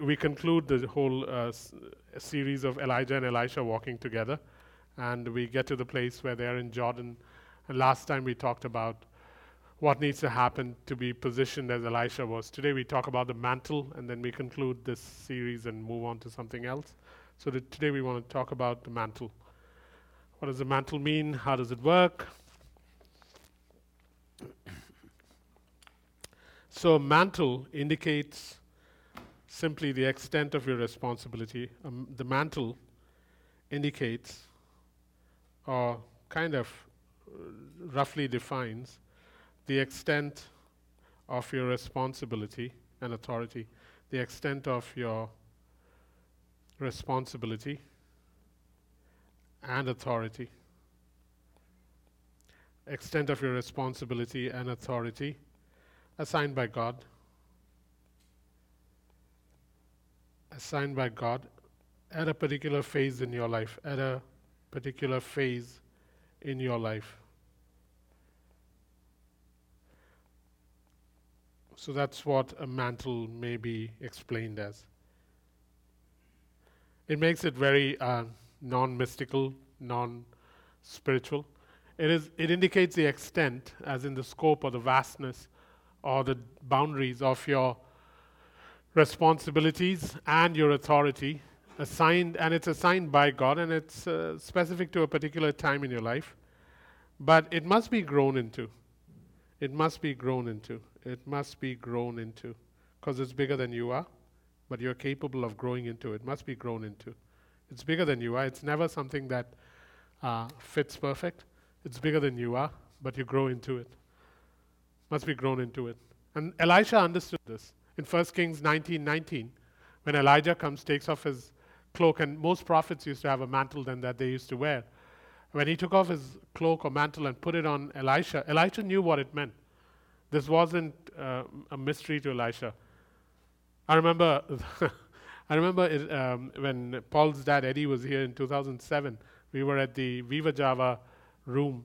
we conclude the whole uh, s- series of Elijah and Elisha walking together, and we get to the place where they're in Jordan. And last time we talked about what needs to happen to be positioned as Elisha was. Today we talk about the mantle, and then we conclude this series and move on to something else. So today we want to talk about the mantle. What does the mantle mean? How does it work? So, mantle indicates simply the extent of your responsibility. Um, the mantle indicates, or kind of uh, roughly defines, the extent of your responsibility and authority, the extent of your responsibility and authority. Extent of your responsibility and authority assigned by God. Assigned by God at a particular phase in your life, at a particular phase in your life. So that's what a mantle may be explained as. It makes it very uh, non mystical, non spiritual. It, is, it indicates the extent, as in the scope or the vastness or the boundaries of your responsibilities and your authority assigned, and it's assigned by God and it's uh, specific to a particular time in your life. But it must be grown into. It must be grown into. It must be grown into. Because it's bigger than you are, but you're capable of growing into it. Must be grown into. It's bigger than you are. It's never something that uh, fits perfect. It's bigger than you are, but you grow into it. Must be grown into it. And Elisha understood this. In 1 Kings 19 19, when Elijah comes, takes off his cloak, and most prophets used to have a mantle then that they used to wear. When he took off his cloak or mantle and put it on Elisha, Elisha knew what it meant. This wasn't uh, a mystery to Elisha. I remember, I remember it, um, when Paul's dad Eddie was here in 2007. We were at the Viva Java room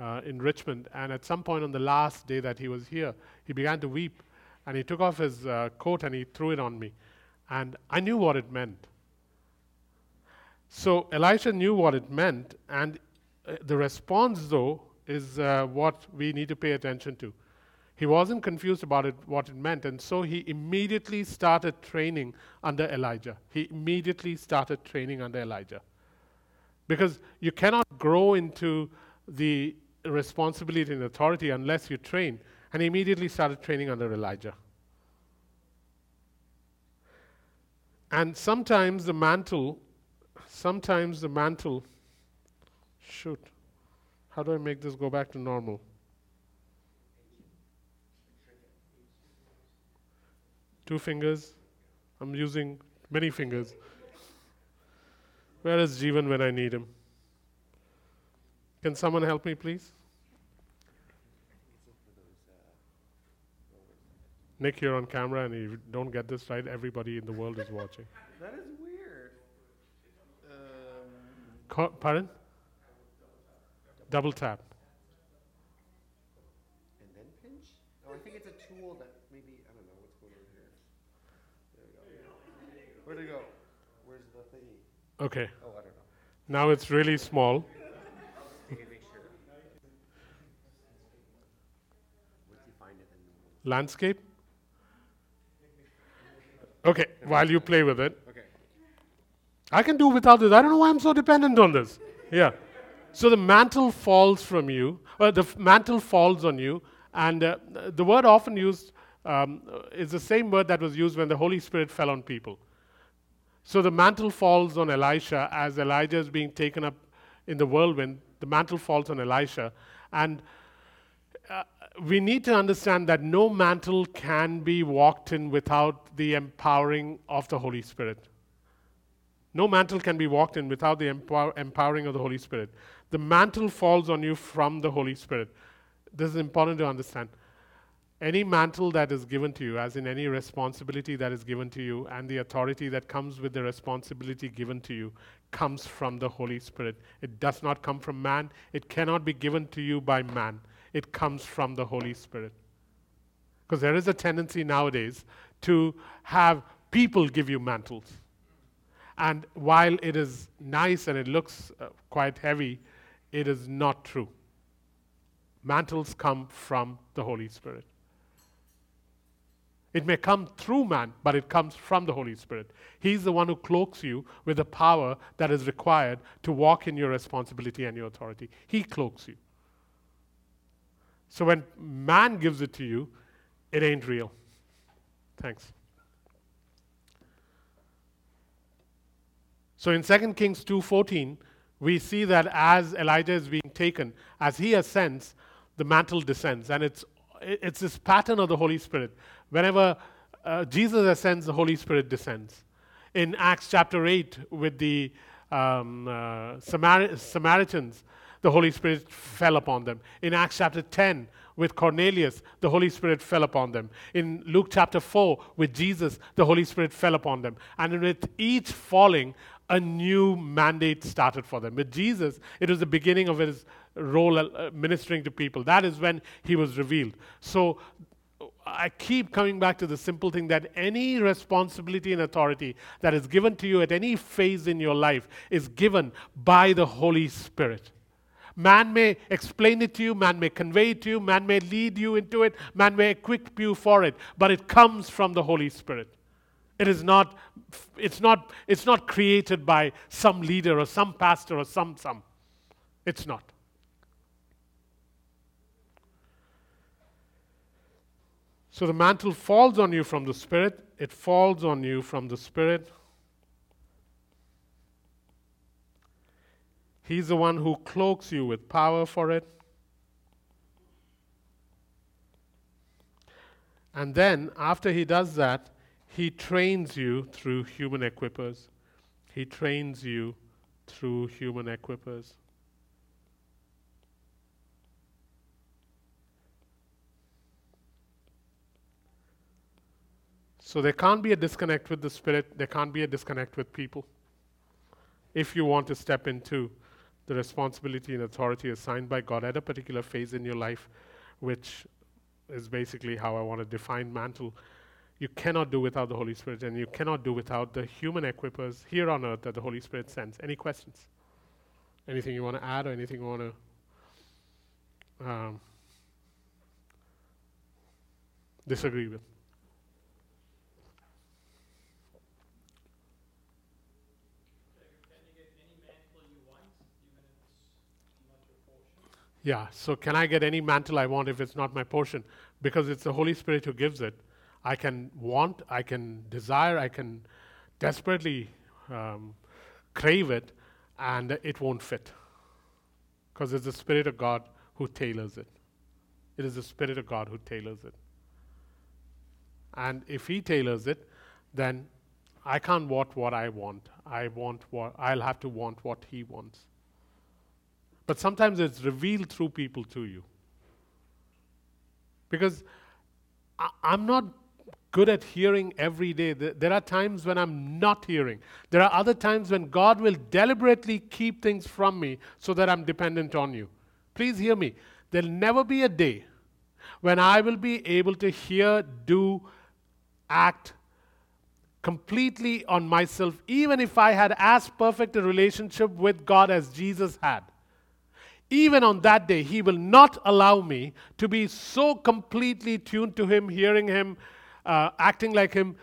uh, in Richmond, and at some point on the last day that he was here, he began to weep, and he took off his uh, coat and he threw it on me, and I knew what it meant. So Elisha knew what it meant, and uh, the response, though, is uh, what we need to pay attention to. He wasn't confused about it, what it meant, and so he immediately started training under Elijah. He immediately started training under Elijah. Because you cannot grow into the responsibility and authority unless you train. And he immediately started training under Elijah. And sometimes the mantle, sometimes the mantle, shoot, how do I make this go back to normal? Two fingers. I'm using many fingers. Where is Jeevan when I need him? Can someone help me, please? Nick, you're on camera, and if you don't get this right, everybody in the world is watching. That is weird. Um, Co- pardon? Double tap. and then pinch? Oh, I think it's a tool that maybe, I don't know what's going on here. There we go. Where'd it go? Where's the thingy? Okay. Oh, I don't know. Now it's really small. You can make sure. Once you find it, then we'll. Landscape. Okay, while you play with it, Okay. I can do without this. I don't know why I'm so dependent on this. Yeah. So the mantle falls from you, uh, the f- mantle falls on you, and uh, the word often used um, is the same word that was used when the Holy Spirit fell on people. So the mantle falls on Elisha as Elijah is being taken up in the whirlwind. The mantle falls on Elisha. And we need to understand that no mantle can be walked in without the empowering of the Holy Spirit. No mantle can be walked in without the empower- empowering of the Holy Spirit. The mantle falls on you from the Holy Spirit. This is important to understand. Any mantle that is given to you, as in any responsibility that is given to you, and the authority that comes with the responsibility given to you, comes from the Holy Spirit. It does not come from man. It cannot be given to you by man. It comes from the Holy Spirit. Because there is a tendency nowadays to have People give you mantles. And while it is nice and it looks uh, quite heavy, it is not true. Mantles come from the Holy Spirit. It may come through man, but it comes from the Holy Spirit. He's the one who cloaks you with the power that is required to walk in your responsibility and your authority. He cloaks you. So when man gives it to you, it ain't real. Thanks. So in 2 Kings 2:14, we see that as Elijah is being taken, as he ascends, the mantle descends. And it's, it's this pattern of the Holy Spirit. Whenever uh, Jesus ascends, the Holy Spirit descends. In Acts chapter 8, with the um, uh, Samar- Samaritans, the Holy Spirit fell upon them. In Acts chapter 10, with Cornelius, the Holy Spirit fell upon them. In Luke chapter 4, with Jesus, the Holy Spirit fell upon them. And with each falling, a new mandate started for them. With Jesus, it was the beginning of his role uh, ministering to people. That is when he was revealed. So I keep coming back to the simple thing that any responsibility and authority that is given to you at any phase in your life is given by the Holy Spirit. Man may explain it to you, man may convey it to you, man may lead you into it, man may equip you for it, but it comes from the Holy Spirit. It is not, it's not, it's not created by some leader or some pastor or some some. It's not. So the mantle falls on you from the Spirit, it falls on you from the Spirit. He's the one who cloaks you with power for it. And then, after he does that, he trains you through human equippers. He trains you through human equippers. So there can't be a disconnect with the Spirit, there can't be a disconnect with people. If you want to step into the responsibility and authority assigned by God at a particular phase in your life, which is basically how I want to define mantle, you cannot do without the Holy Spirit, and you cannot do without the human equippers here on earth that the Holy Spirit sends. Any questions? Anything you want to add, or anything you want to um, disagree with? Yeah, so can I get any mantle I want if it's not my portion? Because it's the Holy Spirit who gives it. I can want, I can desire, I can desperately um, crave it, and it won't fit. Because it's the Spirit of God who tailors it. It is the Spirit of God who tailors it. And if He tailors it, then I can't want what I want. I want what I'll have to want what He wants. But sometimes it's revealed through people to you. Because I, am not good at hearing every day. There are times when I'm not hearing. There are other times when God will deliberately keep things from me so that I'm dependent on you. Please hear me. There'll never be a day when I will be able to hear, do, act completely on myself, even if I had as perfect a relationship with God as Jesus had even on that day, He will not allow me to be so completely tuned to Him, hearing Him, uh, acting like Him,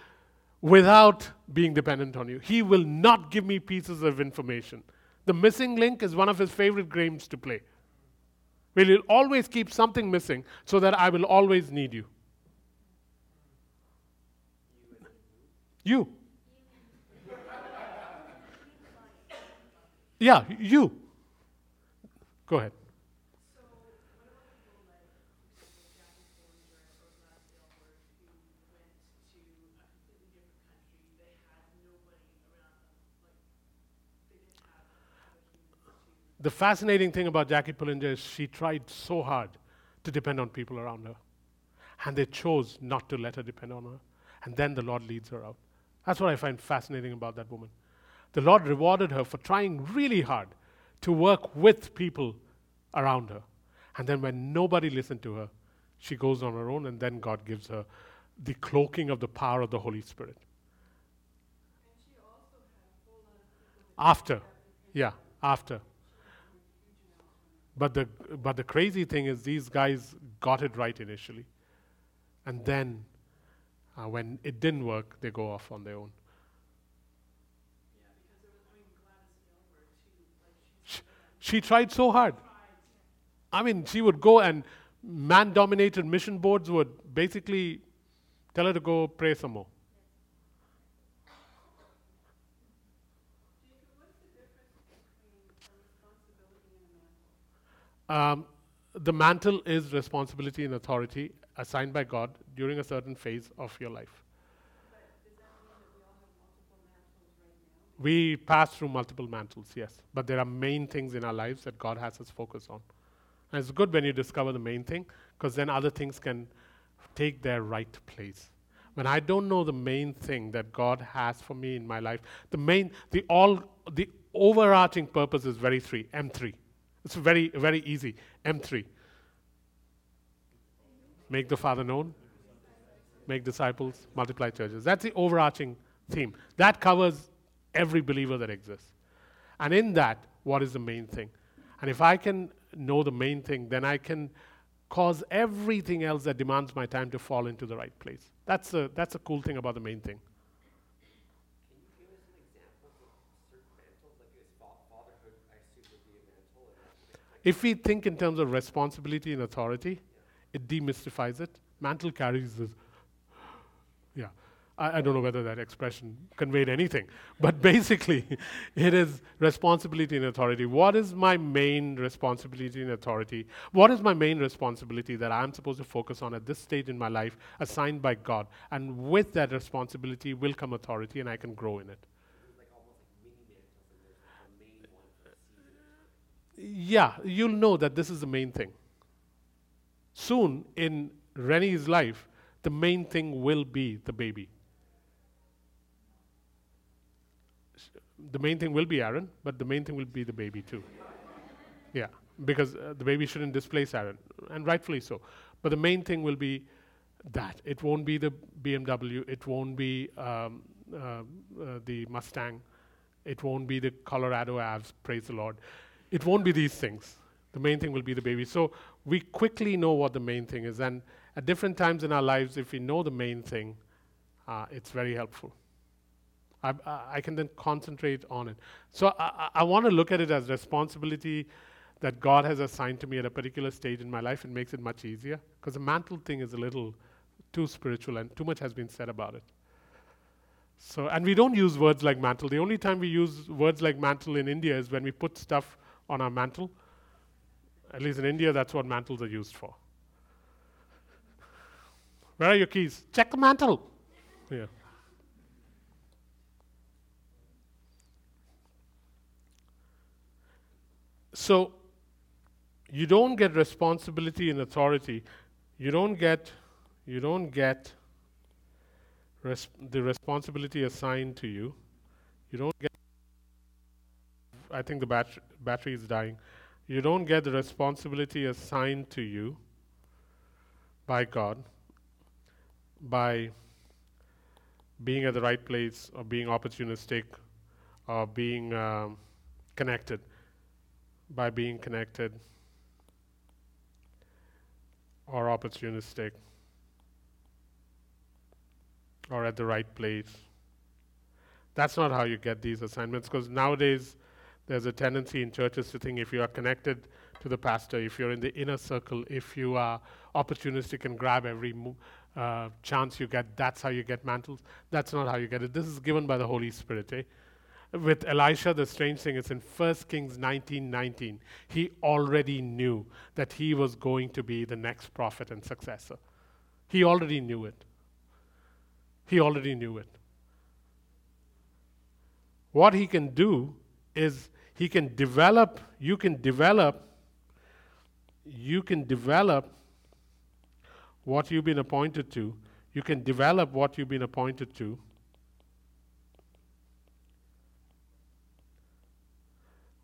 without being dependent on you. He will not give me pieces of information. The missing link is one of His favorite games to play. He'll always keep something missing so that I will always need you. You. Yeah, you. Go ahead. the fascinating thing about Jackie Pullinger is she tried so hard to depend on people around her. And they chose not to let her depend on her. And then the Lord leads her out. That's what I find fascinating about that woman. The Lord rewarded her for trying really hard to work with people around her. And then when nobody listened to her, she goes on her own, and then God gives her the cloaking of the power of the Holy Spirit. After, yeah, after. But the, but the crazy thing is, these guys got it right initially. And then, uh, when it didn't work, they go off on their own. She, tried so hard. I mean, she would go and man dominated mission boards would basically tell her to go pray some more. Um, the mantle is responsibility and authority assigned by God during a certain phase of your life. We pass through multiple mantles, yes, but there are main things in our lives that God has us focus on. And it's good when you discover the main thing, because then other things can take their right place. When I don't know the main thing that God has for me in my life, the main, the all, the overarching purpose is very three, M3. It's very, very easy. M3. Make the Father known, make disciples, multiply churches. That's the overarching theme. That covers every believer that exists. And in that, what is the main thing? And if I can know the main thing, then I can cause everything else that demands my time to fall into the right place. That's a, that's a cool thing about the main thing. If we think in terms of responsibility and authority, it demystifies it. Mantle carries this. I, I don't know whether that expression conveyed anything, but basically, it is responsibility and authority. What is my main responsibility and authority? What is my main responsibility that I'm supposed to focus on at this stage in my life, assigned by God? And with that responsibility will come authority, and I can grow in it. Yeah, you'll know that this is the main thing. Soon in Rennie's life, the main thing will be the baby. S- The main thing will be Aaron, but the main thing will be the baby too. Yeah, because uh, the baby shouldn't displace Aaron, and rightfully so. But the main thing will be that. It won't be the BMW, it won't be um, uh, uh, the Mustang, it won't be the Colorado Avs, praise the Lord. It won't be these things. The main thing will be the baby. So we quickly know what the main thing is. And at different times in our lives, if we know the main thing, uh, it's very helpful. I, I, can then concentrate on it. So I, I, want to look at it as responsibility that God has assigned to me at a particular stage in my life. It makes it much easier because the mantle thing is a little too spiritual and too much has been said about it. So, and we don't use words like mantle. The only time we use words like mantle in India is when we put stuff on our mantle. At least in India, that's what mantles are used for. Where are your keys? Check the mantle. Yeah. So, you don't get responsibility and authority. You don't get, you don't get res- the responsibility assigned to you. You don't get. I think the bat- battery is dying. You don't get the responsibility assigned to you by God by being at the right place or being opportunistic or being um, connected. By being connected or opportunistic or at the right place. That's not how you get these assignments because nowadays there's a tendency in churches to think if you are connected to the pastor, if you're in the inner circle, if you are opportunistic and grab every mo- uh, chance you get, that's how you get mantles. That's not how you get it. This is given by the Holy Spirit. Eh? With Elisha, the strange thing is in 1 Kings 19:19, he already knew that he was going to be the next prophet and successor. He already knew it. He already knew it. What he can do is he can develop, you can develop, you can develop what you've been appointed to. You can develop what you've been appointed to.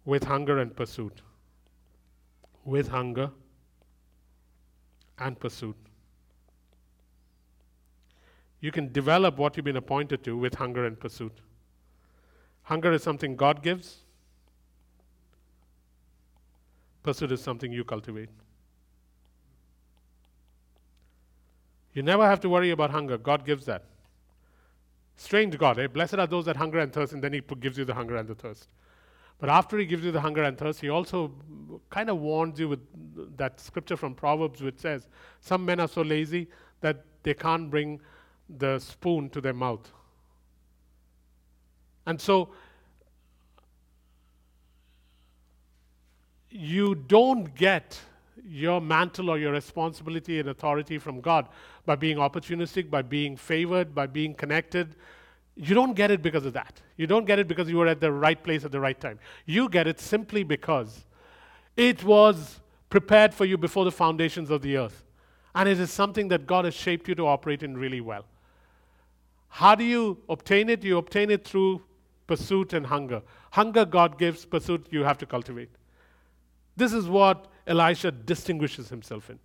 With hunger and pursuit. With hunger and pursuit. You can develop what you've been appointed to with hunger and pursuit. Hunger is something God gives, pursuit is something you cultivate. You never have to worry about hunger. God gives that. Strange God, eh? Blessed are those that hunger and thirst, and then He gives you the hunger and the thirst. But after He gives you the hunger and thirst, He also kind of warns you with that scripture from Proverbs, which says, Some men are so lazy that they can't bring the spoon to their mouth. And so, you don't get your mantle or your responsibility and authority from God by being opportunistic, by being favored, by being connected. You don't get it because of that. You don't get it because you were at the right place at the right time. You get it simply because it was prepared for you before the foundations of the earth. And it is something that God has shaped you to operate in really well. How do you obtain it? You obtain it through pursuit and hunger. Hunger God gives, pursuit you have to cultivate. This is what Elisha distinguishes himself in.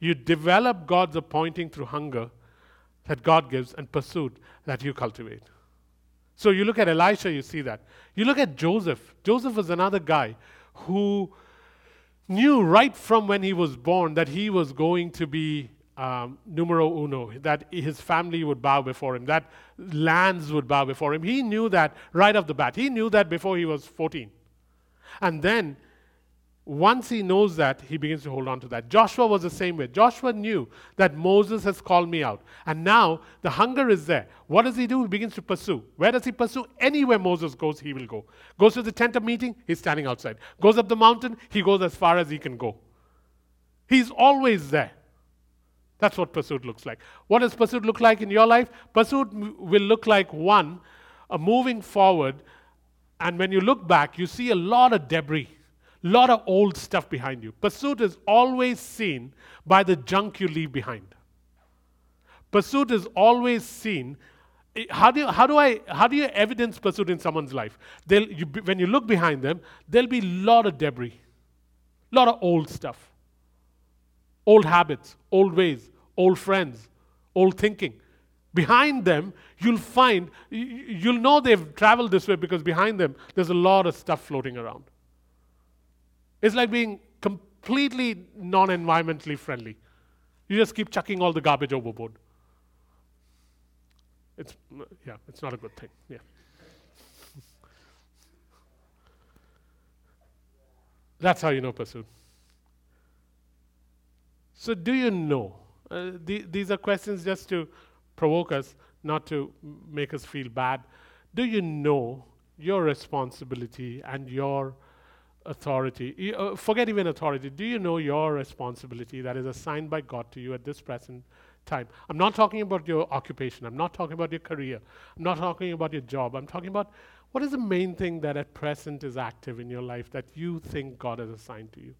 You develop God's appointing through hunger that God gives and pursuit that you cultivate. So you look at Elisha, you see that. You look at Joseph. Joseph was another guy who knew right from when he was born that he was going to be um, numero uno, that his family would bow before him, that lands would bow before him. He knew that right off the bat. He knew that before he was 14. And then once he knows that, he begins to hold on to that. Joshua was the same way. Joshua knew that Moses has called me out. And now the hunger is there. What does he do? He begins to pursue. Where does he pursue? Anywhere Moses goes, he will go. Goes to the tent of meeting, he's standing outside. Goes up the mountain, he goes as far as he can go. He's always there. That's what pursuit looks like. What does pursuit look like in your life? Pursuit will look like one, a moving forward, and when you look back, you see a lot of debris lot of old stuff behind you. Pursuit is always seen by the junk you leave behind. Pursuit is always seen. How do, you, how, do I, how do you evidence pursuit in someone's life? You, when you look behind them, there'll be a lot of debris, a lot of old stuff, old habits, old ways, old friends, old thinking. Behind them, you'll find, you'll know they've traveled this way because behind them, there's a lot of stuff floating around. It's like being completely non environmentally friendly. You just keep chucking all the garbage overboard. It's, yeah, it's not a good thing. Yeah. That's how you know pursuit. So, do you know? Uh, the, these are questions just to provoke us, not to make us feel bad. Do you know your responsibility and your authority. Uh, forget even authority. Do you know your responsibility that is assigned by God to you at this present time? I'm not talking about your occupation. I'm not talking about your career. I'm not talking about your job. I'm talking about what is the main thing that at present is active in your life that you think God has assigned to you.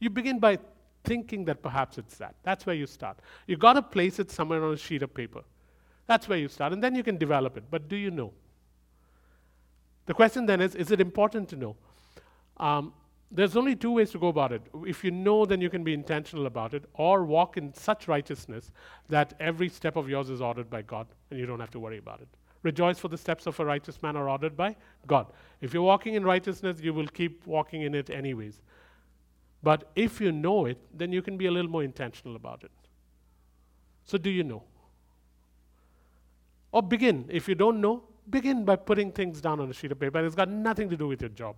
You begin by thinking that perhaps it's that. That's where you start. You've got to place it somewhere on a sheet of paper. That's where you start. And then you can develop it. But do you know? The question then is is it important to know? Um, there's only two ways to go about it. If you know, then you can be intentional about it, or walk in such righteousness that every step of yours is ordered by God and you don't have to worry about it. Rejoice for the steps of a righteous man are ordered by God. If you're walking in righteousness, you will keep walking in it anyways. But if you know it, then you can be a little more intentional about it. So, do you know? Or begin. If you don't know, begin by putting things down on a sheet of paper. It's got nothing to do with your job.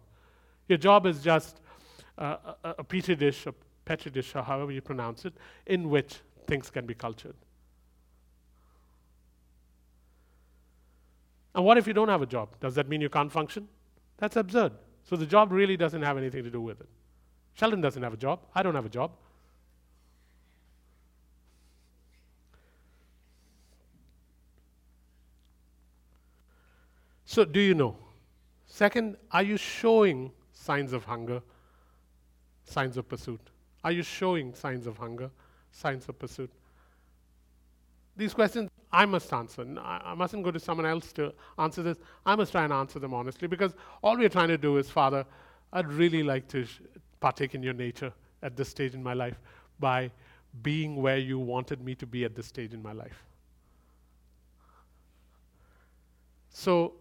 Your job is just uh, a, a petri dish, a petri dish, or however you pronounce it, in which things can be cultured. And what if you don't have a job? Does that mean you can't function? That's absurd. So the job really doesn't have anything to do with it. Sheldon doesn't have a job. I don't have a job. So, do you know? Second, are you showing signs of hunger, signs of pursuit? Are you showing signs of hunger, signs of pursuit? These questions I must answer. I mustn't go to someone else to answer this. I must try and answer them honestly because all we're trying to do is, Father, I'd really like to partake in your nature at this stage in my life by being where you wanted me to be at this stage in my life. So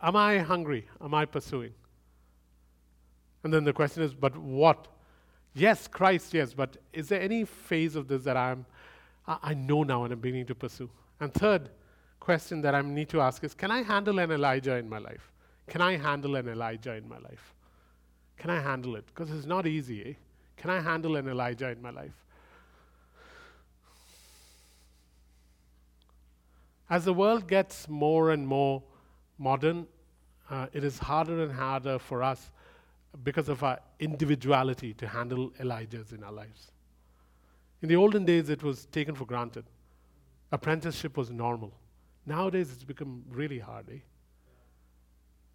Am I hungry? Am I pursuing? And then the question is, but what? Yes, Christ, yes, but is there any phase of this that I'm, I know now and I'm beginning to pursue? And third question that I need to ask is, can I handle an Elijah in my life? Can I handle an Elijah in my life? Can I handle it? Because it's not easy, eh? Can I handle an Elijah in my life? As the world gets more and more modern, uh, it is harder and harder for us because of our individuality to handle Elijahs in our lives. In the olden days, it was taken for granted. Apprenticeship was normal. Nowadays, it's become really hard, eh?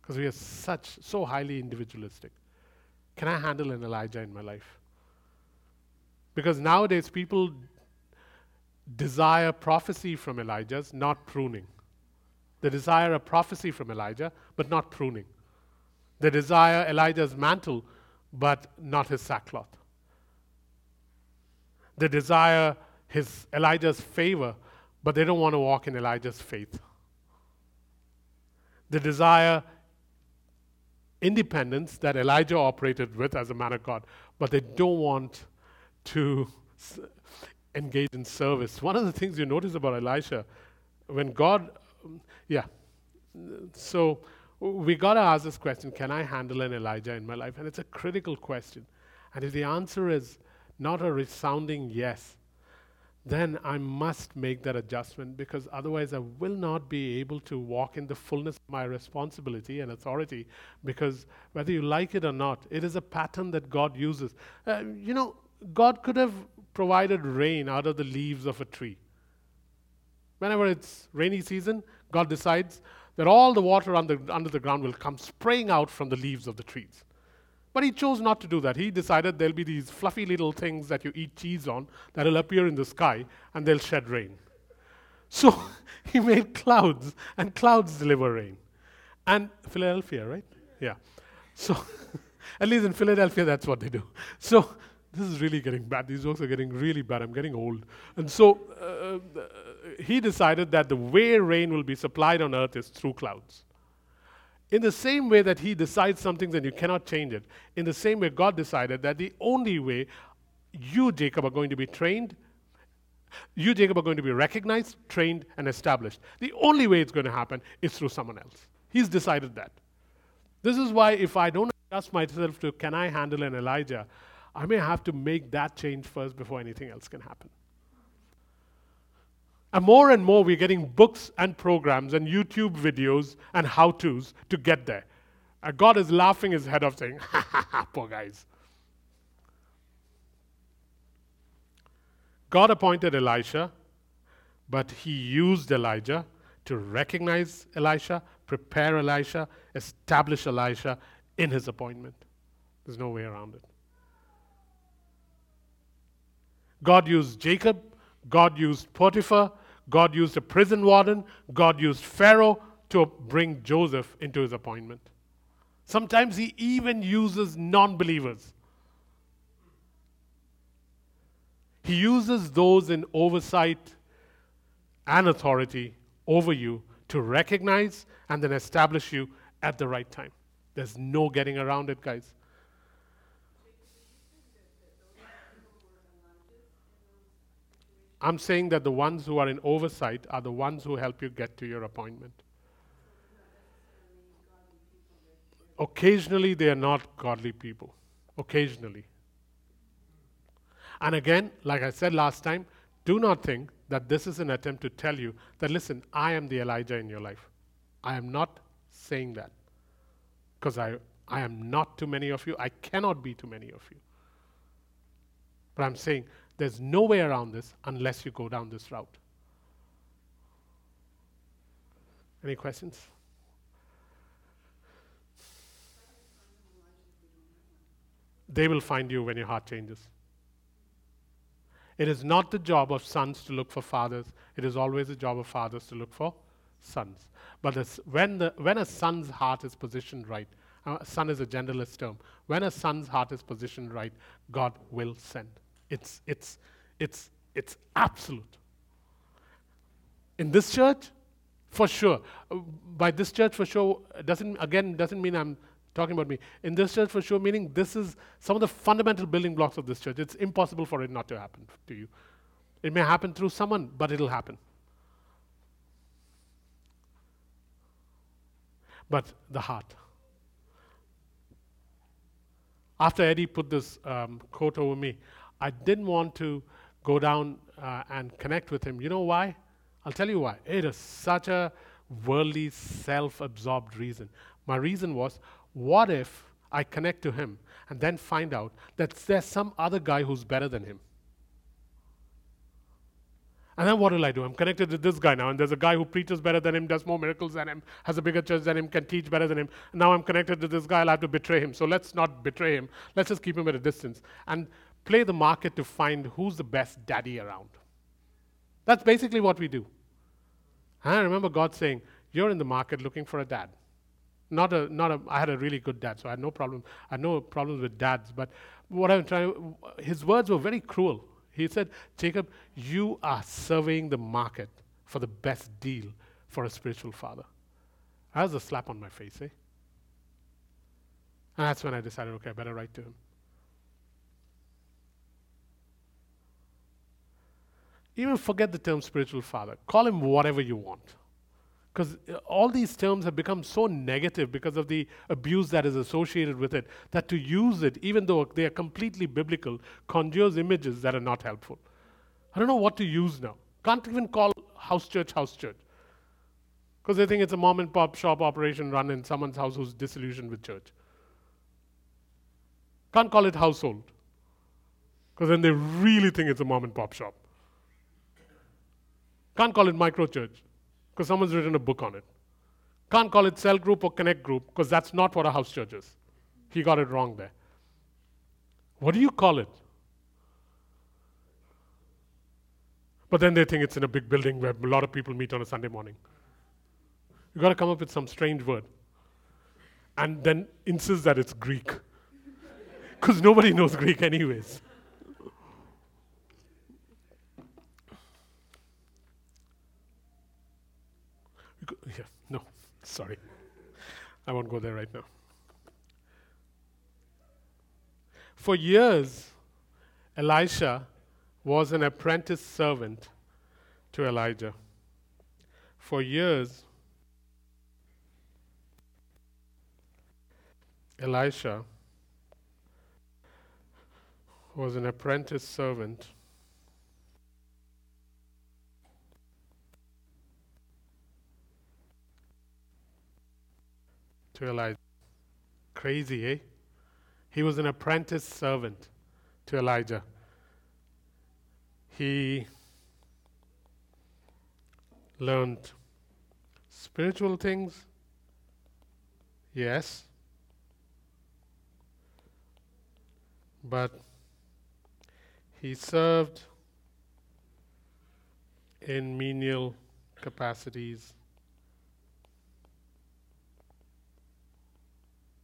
Because we are such, so highly individualistic. Can I handle an Elijah in my life? Because nowadays, people desire prophecy from Elijah's, not pruning. They desire a prophecy from Elijah, but not pruning. They desire Elijah's mantle, but not his sackcloth. They desire his Elijah's favor, but they don't want to walk in Elijah's faith. They desire independence that Elijah operated with as a man of God, but they don't want to engage in service. One of the things you notice about Elisha, when God, um, yeah, so we got to ask this question can I handle an Elijah in my life? And it's a critical question. And if the answer is not a resounding yes, then I must make that adjustment because otherwise I will not be able to walk in the fullness of my responsibility and authority because whether you like it or not, it is a pattern that God uses. Uh, you know, God could have provided rain out of the leaves of a tree. Whenever it's rainy season, God decides that all the water under, under the ground will come spraying out from the leaves of the trees. But he chose not to do that. He decided there'll be these fluffy little things that you eat cheese on that will appear in the sky and they'll shed rain. So he made clouds, and clouds deliver rain. And Philadelphia, right? Yeah. So, at least in Philadelphia, that's what they do. So, this is really getting bad. These jokes are getting really bad. I'm getting old. And so uh, uh, he decided that the way rain will be supplied on earth is through clouds. In the same way that he decides something and you cannot change it, in the same way God decided that the only way you, Jacob, are going to be trained, you, Jacob, are going to be recognized, trained, and established. The only way it's going to happen is through someone else. He's decided that. This is why if I don't adjust myself to can I handle an Elijah, I may have to make that change first before anything else can happen. And more and more, we're getting books and programs and YouTube videos and how to's to get there. And God is laughing his head off, saying, ha ha ha, poor guys. God appointed Elisha, but he used Elijah to recognize Elisha, prepare Elisha, establish Elisha in his appointment. There's no way around it. God used Jacob, God used Potiphar, God used a prison warden, God used Pharaoh to bring Joseph into his appointment. Sometimes he even uses non believers. He uses those in oversight and authority over you to recognize and then establish you at the right time. There's no getting around it, guys. I'm saying that the ones who are in oversight are the ones who help you get to your appointment. Occasionally, they are not godly people. Occasionally. And again, like I said last time, do not think that this is an attempt to tell you that, listen, I am the Elijah in your life. I am not saying that. Because I, I am not too many of you. I cannot be too many of you. But I'm saying there's no way around this unless you go down this route. Any questions? They will find you when your heart changes. It is not the job of sons to look for fathers, it is always the job of fathers to look for sons. But when, the, when a son's heart is positioned right, uh, son is a genderless term, when a son's heart is positioned right, God will send. It's, it's, it's, it's absolute. In this church, For sure. Uh, By this church, for sure, doesn't, again, doesn't mean I'm talking about me. In this church, for sure, meaning this is some of the fundamental building blocks of this church. It's impossible for it not to happen to you. It may happen through someone, but it'll happen. But the heart. After Eddie put this um, quote over me, I didn't want to go down uh, and connect with him. You know why? I'll tell you why. It is such a worldly, self absorbed reason. My reason was what if I connect to him and then find out that there's some other guy who's better than him? And then what will I do? I'm connected to this guy now, and there's a guy who preaches better than him, does more miracles than him, has a bigger church than him, can teach better than him. Now I'm connected to this guy, I'll have to betray him. So let's not betray him. Let's just keep him at a distance and play the market to find who's the best daddy around. That's basically what we do. And I remember God saying, You're in the market looking for a dad. Not a, not a, I had a really good dad, so I had no problem. I had no problems with dads. But what I'm trying, his words were very cruel. He said, Jacob, you are surveying the market for the best deal for a spiritual father. That was a slap on my face, eh? And that's when I decided, okay, I better write to him. Even forget the term spiritual father. Call him whatever you want. Because uh, all these terms have become so negative because of the abuse that is associated with it that to use it, even though they are completely biblical, conjures images that are not helpful. I don't know what to use now. Can't even call house church house church. Because they think it's a mom and pop shop operation run in someone's house who's disillusioned with church. Can't call it household. Because then they really think it's a mom and pop shop. Can't call it micro church because someone's written a book on it. Can't call it cell group or connect group because that's not what a house church is. He got it wrong there. What do you call it? But then they think it's in a big building where a lot of people meet on a Sunday morning. You've got to come up with some strange word. And then insist that it's Greek. Because nobody knows Greek, anyways. Yeah, no, sorry. I won't go there right now. For years, Elisha was an apprentice servant to Elijah. For years, Elisha was an apprentice servant to Elijah. Crazy, eh? He was an apprentice servant to Elijah. He learned spiritual things, yes, but he served in menial capacities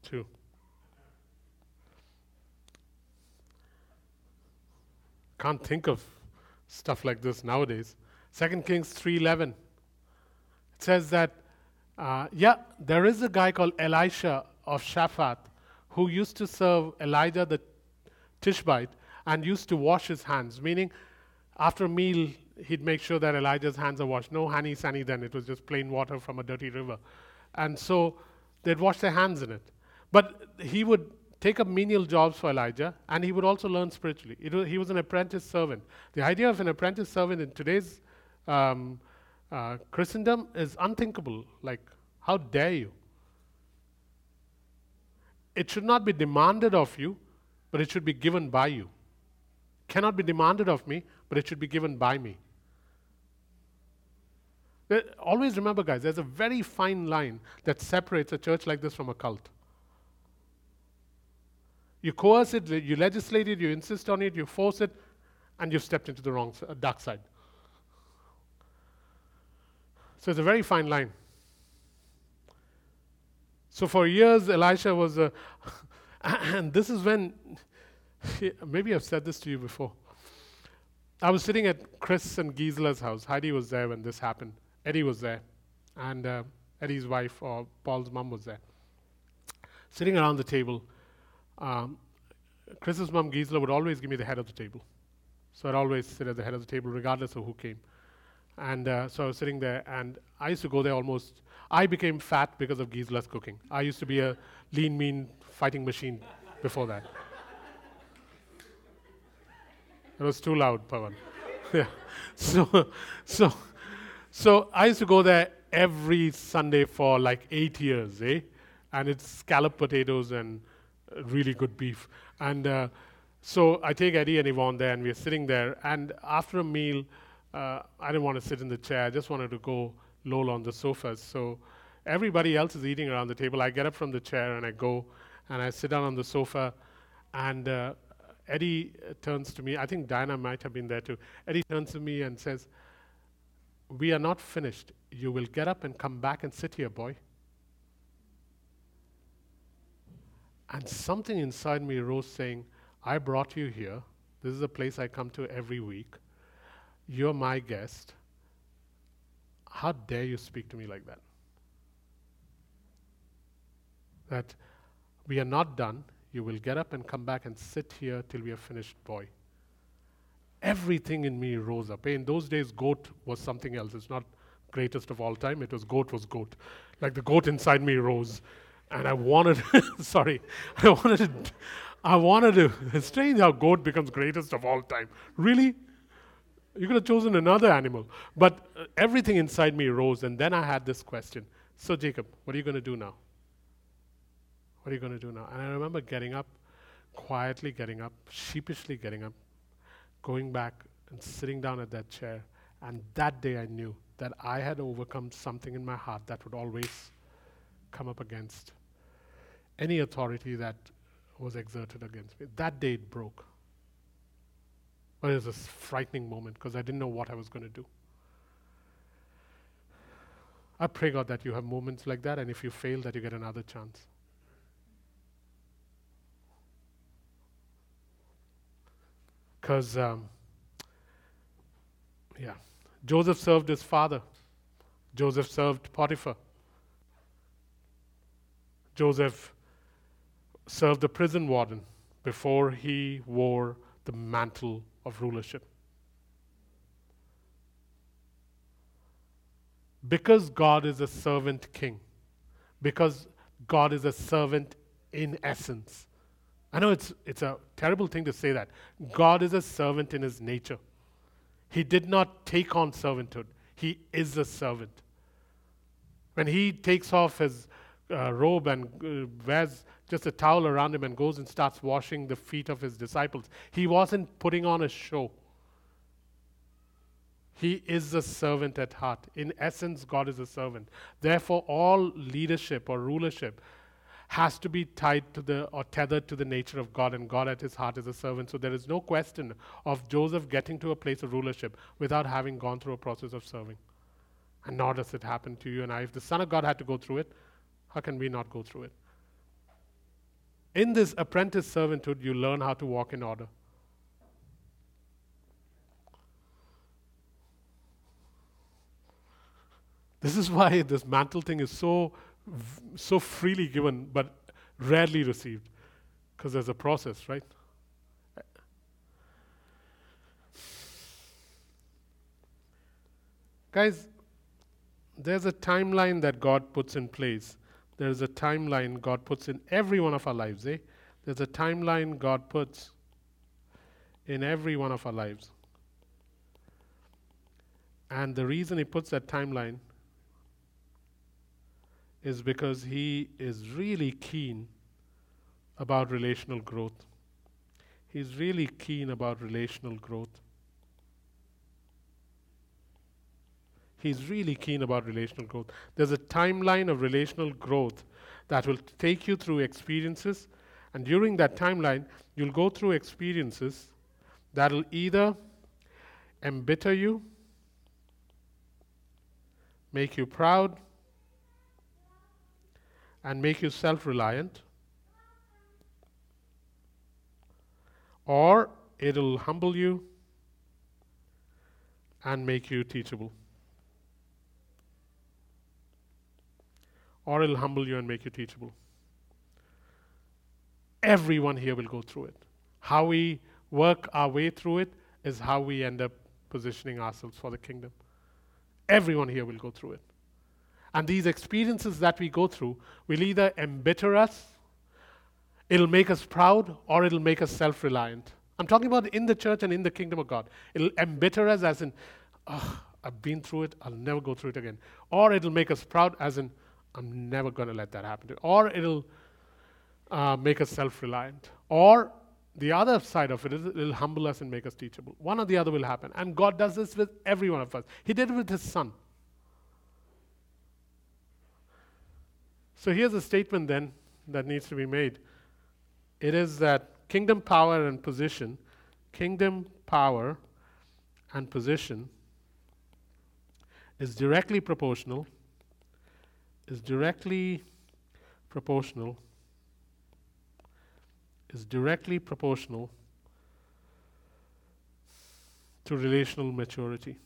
too. Can't think of stuff like this nowadays. Second Kings 3:11. It says that, uh, yeah, there is a guy called Elisha of Shaphat who used to serve Elijah the Tishbite and used to wash his hands, meaning after a meal, he'd make sure that Elijah's hands are washed. No honey sunny then, it was just plain water from a dirty river. And so they'd wash their hands in it. But he would take up menial jobs for Elijah and he would also learn spiritually. Was, he was an apprentice servant. The idea of an apprentice servant in today's um, uh, Christendom is unthinkable. Like, how dare you? It should not be demanded of you, but it should be given by you. Cannot be demanded of me, but it should be given by me. Always remember, guys, there's a very fine line that separates a church like this from a cult. You coerce it, you legislate it, you insist on it, you force it, and you've stepped into the wrong uh, dark side. So it's a very fine line. So for years, Elisha was a, and this is when, maybe I've said this to you before. I was sitting at Chris and Gisela's house. Heidi was there when this happened. Eddie was there. and uh, Eddie's wife or Paul's mom was there. Sitting around the table, um, Chris's mom Gisela would always give me the head of the table. So I'd always sit at the head of the table, regardless of who came. And uh, so I was sitting there, and I used to go there almost. I became fat because of Gisela's cooking. I used to be a lean, mean fighting machine before that. It was too loud, Pavan. yeah. So, so, so I used to go there every Sunday for like eight years, eh? And it's scallop potatoes and really good beef. And uh, so I take Eddie and Yvonne there, and we're sitting there. And after a meal, uh, I didn't want to sit in the chair. I just wanted to go loll on the sofas. So everybody else is eating around the table. I get up from the chair and I go and I sit down on the sofa. And uh, Eddie uh, turns to me. I think Diana might have been there too. Eddie turns to me and says, We are not finished. You will get up and come back and sit here, boy. And something inside me rose saying, I brought you here. This is a place I come to every week. You're my guest. How dare you speak to me like that? That we are not done. You will get up and come back and sit here till we are finished, boy. Everything in me rose up. In those days, goat was something else. It's not greatest of all time. It was goat was goat. Like the goat inside me rose. And I wanted, sorry, I wanted to, I wanted to, it's strange how goat becomes greatest of all time. Really? You could have chosen another animal. But uh, everything inside me rose. And then I had this question So, Jacob, what are you going to do now? What are you going to do now? And I remember getting up, quietly getting up, sheepishly getting up, going back and sitting down at that chair. And that day I knew that I had overcome something in my heart that would always come up against any authority that was exerted against me. That day it broke. But it was a frightening moment because I didn't know what I was going to do. I pray, God, that you have moments like that, and if you fail, that you get another chance. Because, um, yeah, Joseph served his father, Joseph served Potiphar. Joseph served the prison warden before he wore the mantle of rulership. Because God is a servant king, because God is a servant in essence. I know it's, it's a terrible thing to say that. God is a servant in his nature. He did not take on servanthood, he is a servant. When he takes off his uh, robe and uh, wears just a towel around him and goes and starts washing the feet of his disciples. He wasn't putting on a show. He is a servant at heart. In essence, God is a servant. Therefore, all leadership or rulership has to be tied to the or tethered to the nature of God, and God at his heart is a servant. So there is no question of Joseph getting to a place of rulership without having gone through a process of serving. And nor does it happen to you and I. If the Son of God had to go through it, how can we not go through it? In this apprentice servanthood, you learn how to walk in order. This is why this mantle thing is so, so freely given, but rarely received, because there's a process, right? Guys, there's a timeline that God puts in place there's a timeline God puts in every one of our lives, eh? There's a timeline God puts in every one of our lives. And the reason He puts that timeline is because He is really keen about relational growth. He's really keen about relational growth. He's really keen about relational growth. There's a timeline of relational growth that will take you through experiences, and during that timeline, you'll go through experiences that'll either embitter you, make you proud, and make you self reliant, or it'll humble you and make you teachable. Or it'll humble you and make you teachable. Everyone here will go through it. How we work our way through it is how we end up positioning ourselves for the kingdom. Everyone here will go through it. And these experiences that we go through will either embitter us, it'll make us proud, or it'll make us self reliant. I'm talking about in the church and in the kingdom of God. It'll embitter us, as in, oh, I've been through it, I'll never go through it again. Or it'll make us proud, as in, I'm never going to let that happen. Or it'll uh, make us self reliant. Or the other side of it is it'll humble us and make us teachable. One or the other will happen. And God does this with every one of us. He did it with His Son. So here's a statement then that needs to be made it is that kingdom power and position, kingdom power and position is directly proportional, is directly proportional, is directly proportional to relational maturity,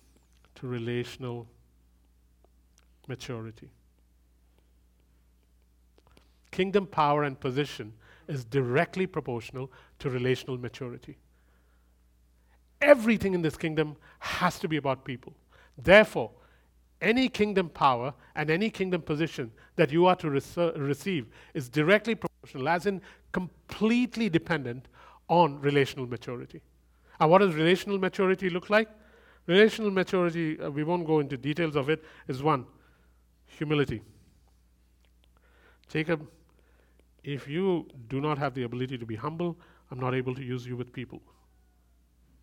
to relational maturity. Kingdom power and position is directly proportional to relational maturity. Everything in this kingdom has to be about people. Therefore, any kingdom power and any kingdom position that you are to rece- receive is directly proportional, as in completely dependent on relational maturity. And what does relational maturity look like? Relational maturity, uh, we won't go into details of it, is one, humility. Jacob, if you do not have the ability to be humble, I'm not able to use you with people.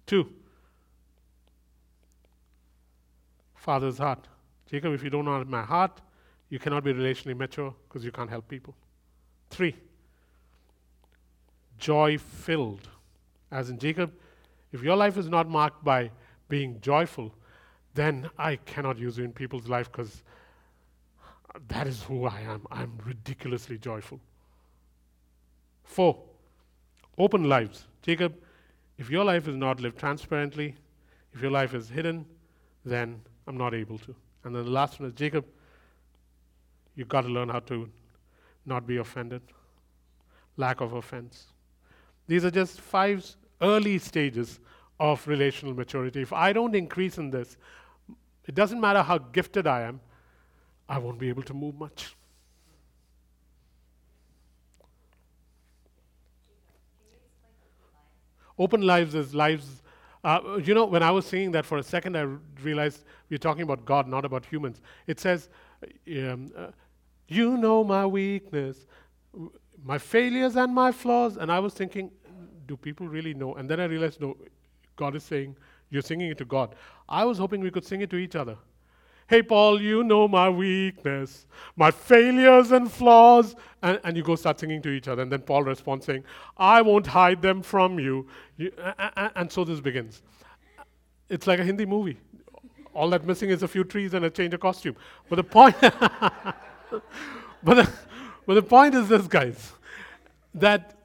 Two, Father's heart. Jacob, if you don't have my heart, you cannot be relationally mature because you can't help people. Three, joy filled. As in Jacob, if your life is not marked by being joyful, then I cannot use you in people's life because that is who I am. I'm ridiculously joyful. Four, open lives. Jacob, if your life is not lived transparently, if your life is hidden, then I'm not able to. And then the last one is Jacob, you've got to learn how to not be offended. Lack of offense. These are just five early stages of relational maturity. If I don't increase in this, it doesn't matter how gifted I am, I won't be able to move much. Open lives is lives. Uh, you know, when I was saying that for a second, I realized we're talking about God, not about humans. It says, um, uh, You know my weakness, my failures and my flaws. And I was thinking, Do people really know? And then I realized, No, God is saying, You're singing it to God. I was hoping we could sing it to each other. Hey, Paul, you know my weakness, my failures and flaws. And, and you go start singing to each other. And then Paul responds saying, I won't hide them from you. you and, and so this begins. It's like a Hindi movie. All that missing is a few trees and a change of costume. But the point, but, the, but the point is this, guys, that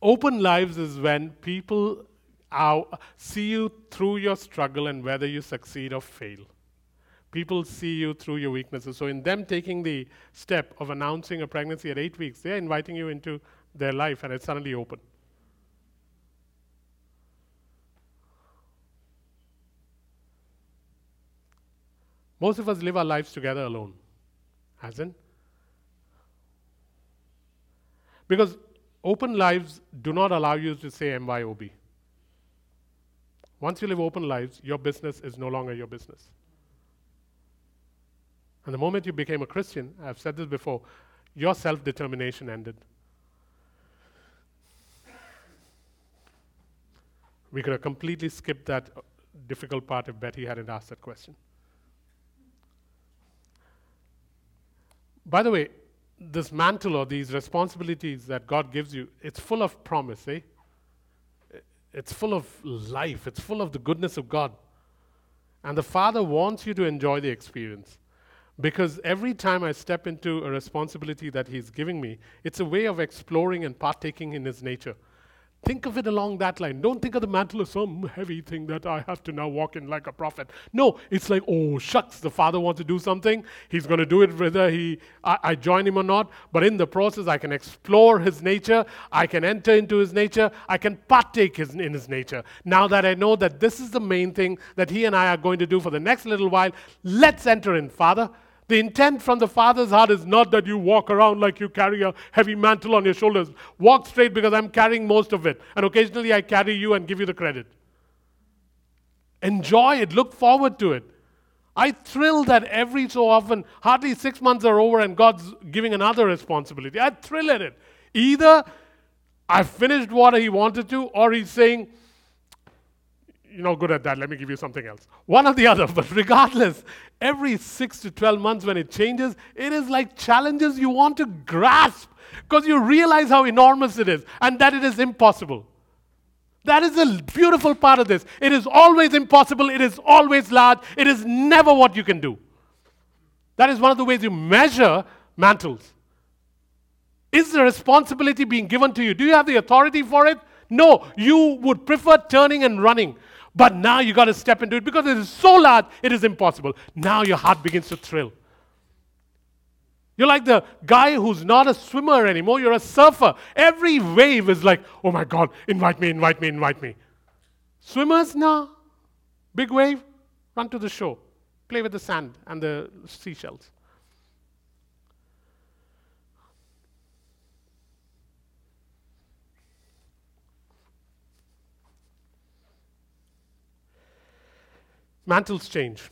open lives is when people are, see you through your struggle and whether you succeed or fail. People see you through your weaknesses. So, in them taking the step of announcing a pregnancy at eight weeks, they're inviting you into their life and it's suddenly open. Most of us live our lives together alone, hasn't? Because open lives do not allow you to say MYOB. Once you live open lives, your business is no longer your business. And the moment you became a Christian, I've said this before, your self determination ended. We could have completely skipped that difficult part if Betty hadn't asked that question. By the way, this mantle or these responsibilities that God gives you, it's full of promise, eh? It's full of life, it's full of the goodness of God. And the Father wants you to enjoy the experience. Because every time I step into a responsibility that He's giving me, it's a way of exploring and partaking in His nature. Think of it along that line. Don't think of the mantle as some heavy thing that I have to now walk in like a prophet. No, it's like, oh, shucks, the Father wants to do something. He's going to do it whether he, I, I join him or not. But in the process, I can explore his nature. I can enter into his nature. I can partake his, in his nature. Now that I know that this is the main thing that he and I are going to do for the next little while, let's enter in, Father. The intent from the Father's heart is not that you walk around like you carry a heavy mantle on your shoulders. Walk straight because I'm carrying most of it. And occasionally I carry you and give you the credit. Enjoy it, look forward to it. I thrill that every so often, hardly six months are over and God's giving another responsibility. I thrill at it. Either I finished what He wanted to, or He's saying, you're not good at that. Let me give you something else. One or the other. But regardless, every six to 12 months when it changes, it is like challenges you want to grasp because you realize how enormous it is and that it is impossible. That is the beautiful part of this. It is always impossible. It is always large. It is never what you can do. That is one of the ways you measure mantles. Is the responsibility being given to you? Do you have the authority for it? No, you would prefer turning and running. But now you got to step into it because it is so large, it is impossible. Now your heart begins to thrill. You're like the guy who's not a swimmer anymore, you're a surfer. Every wave is like, oh my God, invite me, invite me, invite me. Swimmers, no. Big wave, run to the shore, play with the sand and the seashells. Mantles change.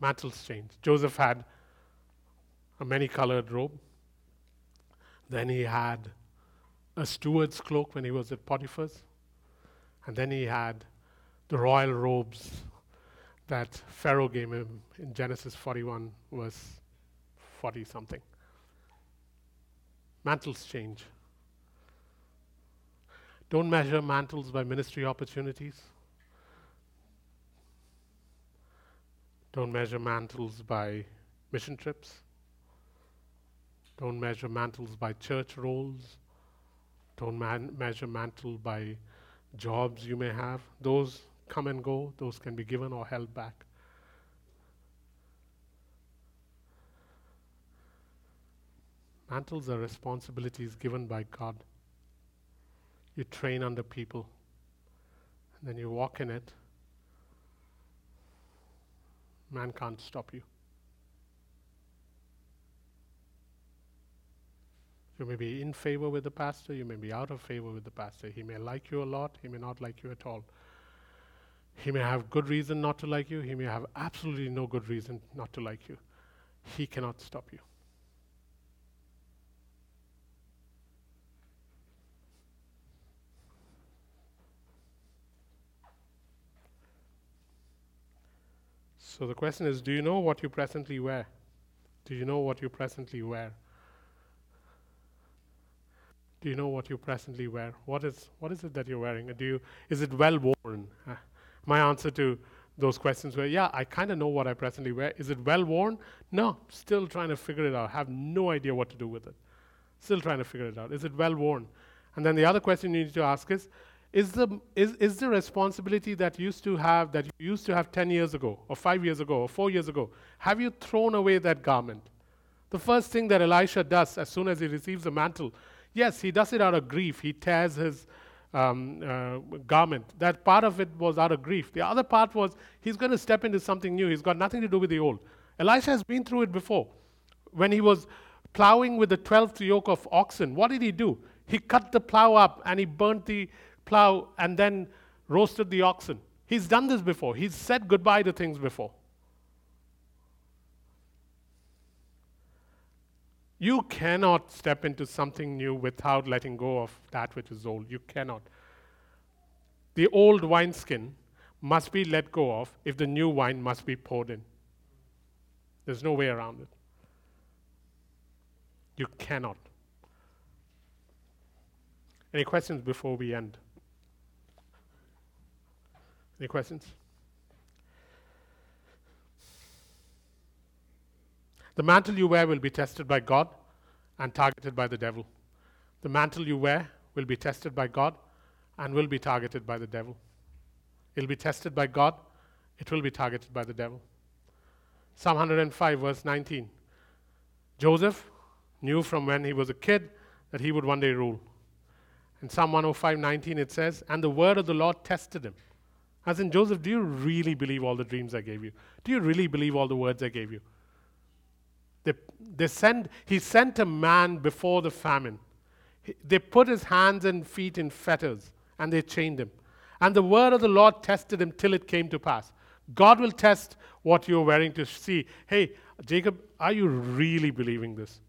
Mantles change. Joseph had a many colored robe. Then he had a steward's cloak when he was at Potiphar's. And then he had the royal robes that Pharaoh gave him in Genesis 41, verse 40 something. Mantles change. Don't measure mantles by ministry opportunities. Don't measure mantles by mission trips. Don't measure mantles by church roles. Don't man- measure mantle by jobs you may have. Those come and go, those can be given or held back. Mantles are responsibilities given by God. You train under people, and then you walk in it Man can't stop you. You may be in favor with the pastor, you may be out of favor with the pastor. He may like you a lot, he may not like you at all. He may have good reason not to like you, he may have absolutely no good reason not to like you. He cannot stop you. So the question is do you know what you presently wear? Do you know what you presently wear? Do you know what you presently wear? What is, what is it that you're wearing? Do you, is it well worn? Uh, my answer to those questions were, yeah, I kind of know what I presently wear. Is it well worn? No, still trying to figure it out. Have no idea what to do with it. Still trying to figure it out. Is it well worn? And then the other question you need to ask is, is the, is, is the responsibility that used to have that you used to have 10 years ago or 5 years ago or 4 years ago have you thrown away that garment? The first thing that elisha does as soon as he receives the mantle yes he does it out of grief. He tears his um, uh, garment. That part of it was out of grief. The other part was he's going to step into something new. He's got nothing to do with the old. Elisha has been through it before. When he was plowing with the 12th yoke of oxen what did he do? He cut the plow up and he burnt the plow and then roasted the oxen. He's done this before. He's said goodbye to things before. You cannot step into something new without letting go of that which is old. You cannot. The old wineskin must be let go of if the new wine must be poured in. There's no way around it. You cannot. Any questions before we end? Any questions? The mantle you wear will be tested by God and targeted by the devil. The mantle you wear will be tested by God and will be targeted by the devil. It'll be tested by God, it will be targeted by the devil. Psalm 105, verse 19. Joseph knew from when he was a kid that he would one day rule. In Psalm 105, 19, it says, And the word of the Lord tested him. As in, Joseph, do you really believe all the dreams I gave you? Do you really believe all the words I gave you? They, they sent, he sent a man before the famine. He, they put his hands and feet in fetters and they chained him. And the word of the Lord tested him till it came to pass. God will test what you're wearing to see. Hey, Jacob, are you really believing this?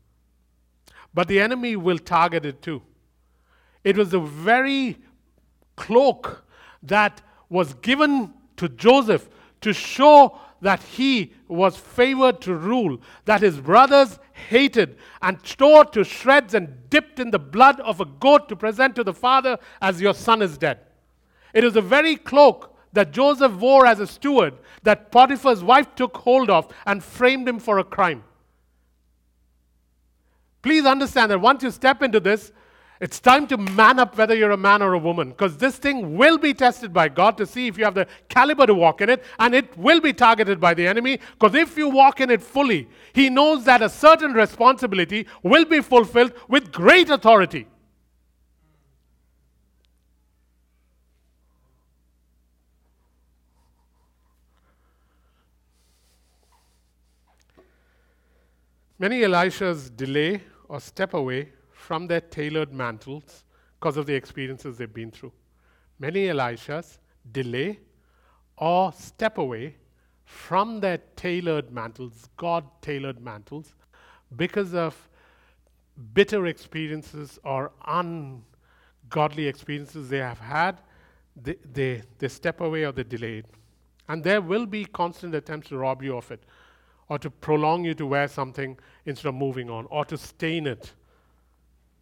But the enemy will target it too. It was the very cloak that was given to Joseph to show that he was favored to rule, that his brothers hated and tore to shreds and dipped in the blood of a goat to present to the father as your son is dead. It was the very cloak that Joseph wore as a steward that Potiphar's wife took hold of and framed him for a crime. Please understand that once you step into this, it's time to man up whether you're a man or a woman because this thing will be tested by God to see if you have the caliber to walk in it and it will be targeted by the enemy because if you walk in it fully, he knows that a certain responsibility will be fulfilled with great authority. Many Elishas delay or step away from their tailored mantles because of the experiences they've been through. Many Elishas delay or step away from their tailored mantles, God tailored mantles, because of bitter experiences or ungodly experiences they have had. They, they, they step away or they delay it. And there will be constant attempts to rob you of it, or to prolong you to wear something instead of moving on, or to stain it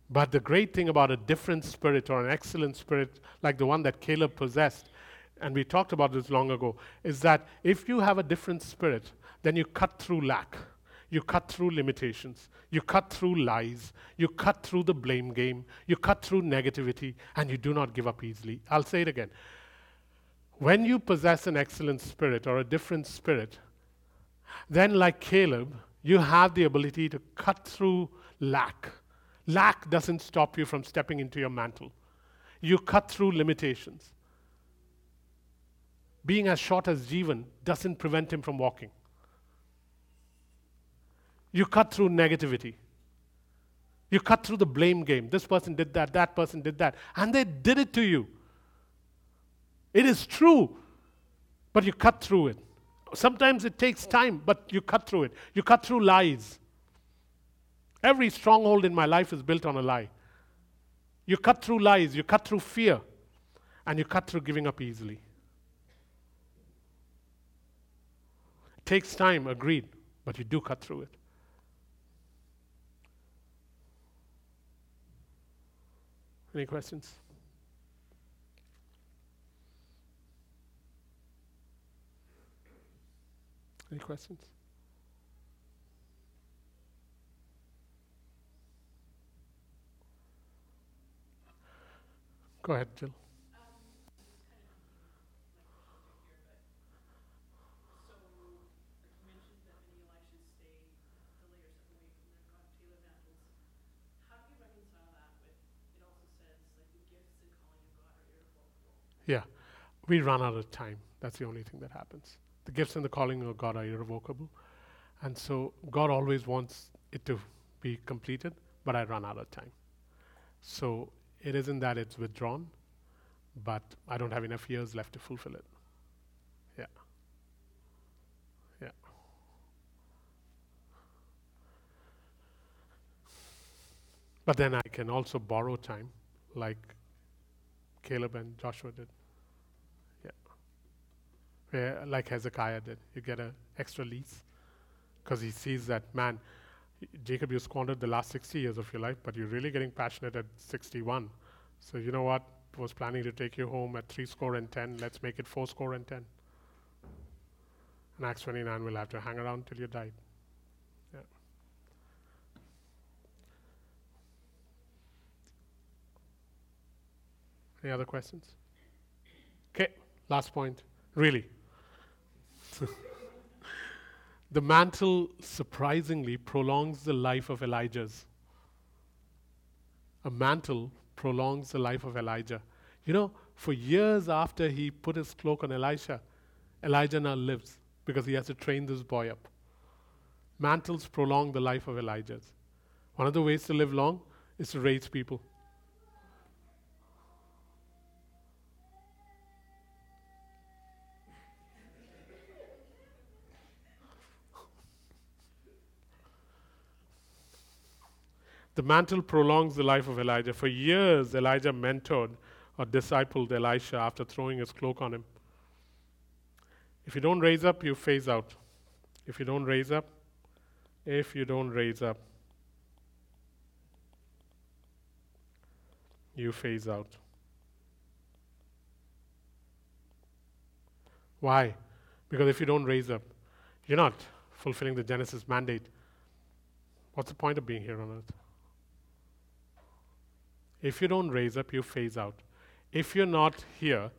but the great thing about a different spirit or an excellent spirit like the one that Caleb possessed, and we talked about this long ago, is that if you have a different spirit, then you cut through lack. You cut through limitations. You cut through lies. You cut through the blame game. You cut through negativity, and you do not give up easily. I'll say it again. When you possess an excellent spirit or a different spirit, then, like Caleb, you have the ability to cut through lack Lack doesn't stop you from stepping into your mantle. You cut through limitations. Being as short as Jeevan doesn't prevent him from walking. You cut through negativity. You cut through the blame game. This person did that, that person did that. And they did it to you. It is true, but you cut through it. Sometimes it takes time, but you cut through it. You cut through lies. Every stronghold in my life is built on a lie. You cut through lies, you cut through fear, and you cut through giving up easily. It takes time, agreed, but you do cut through it. Any questions? Any questions? Go ahead, Jill. Yeah, we run out of time. That's the only thing that happens. The gifts and the calling of God are irrevocable. And so God always wants it to be completed, but I run out of time. So it isn't that it's withdrawn, but I don't have enough years left to fulfill it. Yeah. Yeah. But then I can also borrow time, like Caleb and Joshua did. Yeah. Where, like Hezekiah did. You get an extra lease because he sees that, man, Jacob, you squandered the last 60 years of your life, but you're really getting passionate at 61. So you know what? Was planning to take you home at three score and 10. Let's make it four score and 10. And Acts 29 will have to hang around till you died. Yeah. Any other questions? Okay, last point. Really. the mantle surprisingly prolongs the life of Elijah's. A mantle prolongs the life of Elijah. You know, for years after he put his cloak on Elisha, Elijah now lives because he has to train this boy up. Mantles prolong the life of Elijah's. One of the ways to live long is to raise people. The mantle prolongs the life of Elijah. For years, Elijah mentored or discipled Elisha after throwing his cloak on him. If you don't raise up, you phase out. If you don't raise up, if you don't raise up, you phase out. Why? Because if you don't raise up, you're not fulfilling the Genesis mandate. What's the point of being here on earth? If you don't raise up, you phase out. If you're not here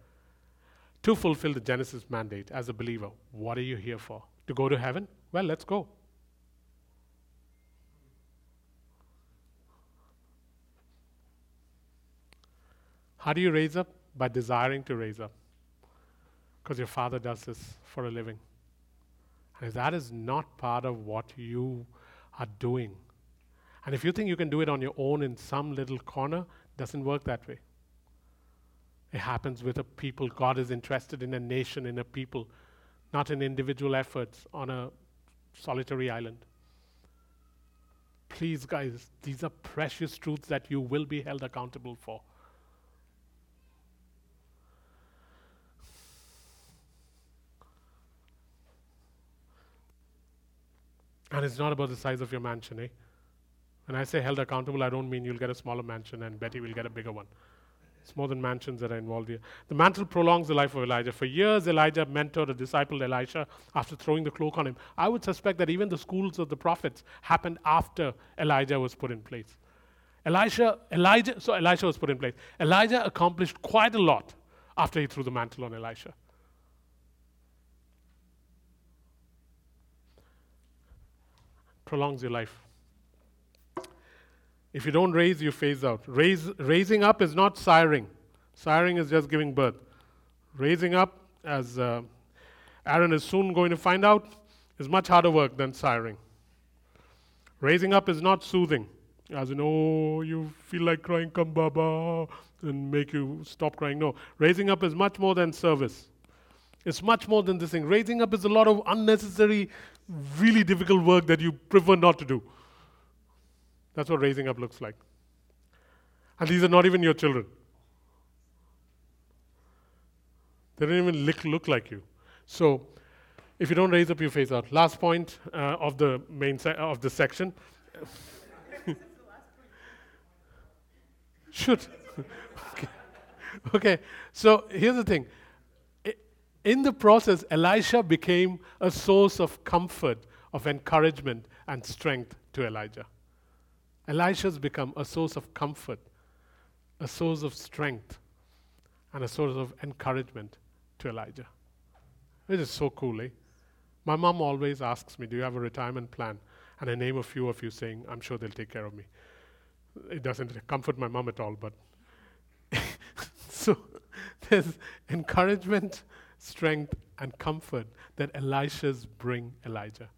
to fulfill the Genesis mandate as a believer, what are you here for? To go to heaven? Well, let's go. How do you raise up? By desiring to raise up. Because your father does this for a living. And if that is not part of what you are doing, and if you think you can do it on your own in some little corner, doesn't work that way. It happens with a people. God is interested in a nation, in a people, not in individual efforts on a solitary island. Please, guys, these are precious truths that you will be held accountable for. And it's not about the size of your mansion, eh? When I say held accountable, I don't mean you'll get a smaller mansion and Betty will get a bigger one. It's more than mansions that are involved here. The mantle prolongs the life of Elijah. For years, Elijah mentored a disciple, Elisha, after throwing the cloak on him. I would suspect that even the schools of the prophets happened after Elijah was put in place. Elisha, Elijah, so Elisha was put in place. Elijah accomplished quite a lot after he threw the mantle on Elisha. Prolongs your life. If you don't raise, you phase out. Raise, raising up is not siring. Siring is just giving birth. Raising up, as uh, Aaron is soon going to find out, is much harder work than siring. Raising up is not soothing. As you know, you feel like crying, come baba, and make you stop crying. No. Raising up is much more than service. It's much more than this thing. Raising up is a lot of unnecessary, really difficult work that you prefer not to do. That's what raising up looks like. And these are not even your children. They don't even look, look like you. So, if you don't raise up, you phase out. Last point uh, of the main se- of the section. Should. okay. okay. So here's the thing. In the process, Elisha became a source of comfort, of encouragement, and strength to Elijah. Elisha's become a source of comfort, a source of strength, and a source of encouragement to Elijah. It is so cool, eh? My mom always asks me, Do you have a retirement plan? And I name a few of you saying, I'm sure they'll take care of me. It doesn't comfort my mom at all, but. so there's encouragement, strength, and comfort that Elisha's bring Elijah.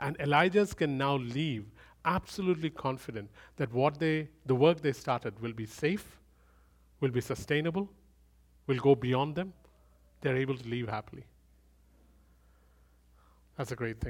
And Elijah's can now leave absolutely confident that what they, the work they started will be safe, will be sustainable, will go beyond them. They're able to leave happily. That's a great thing.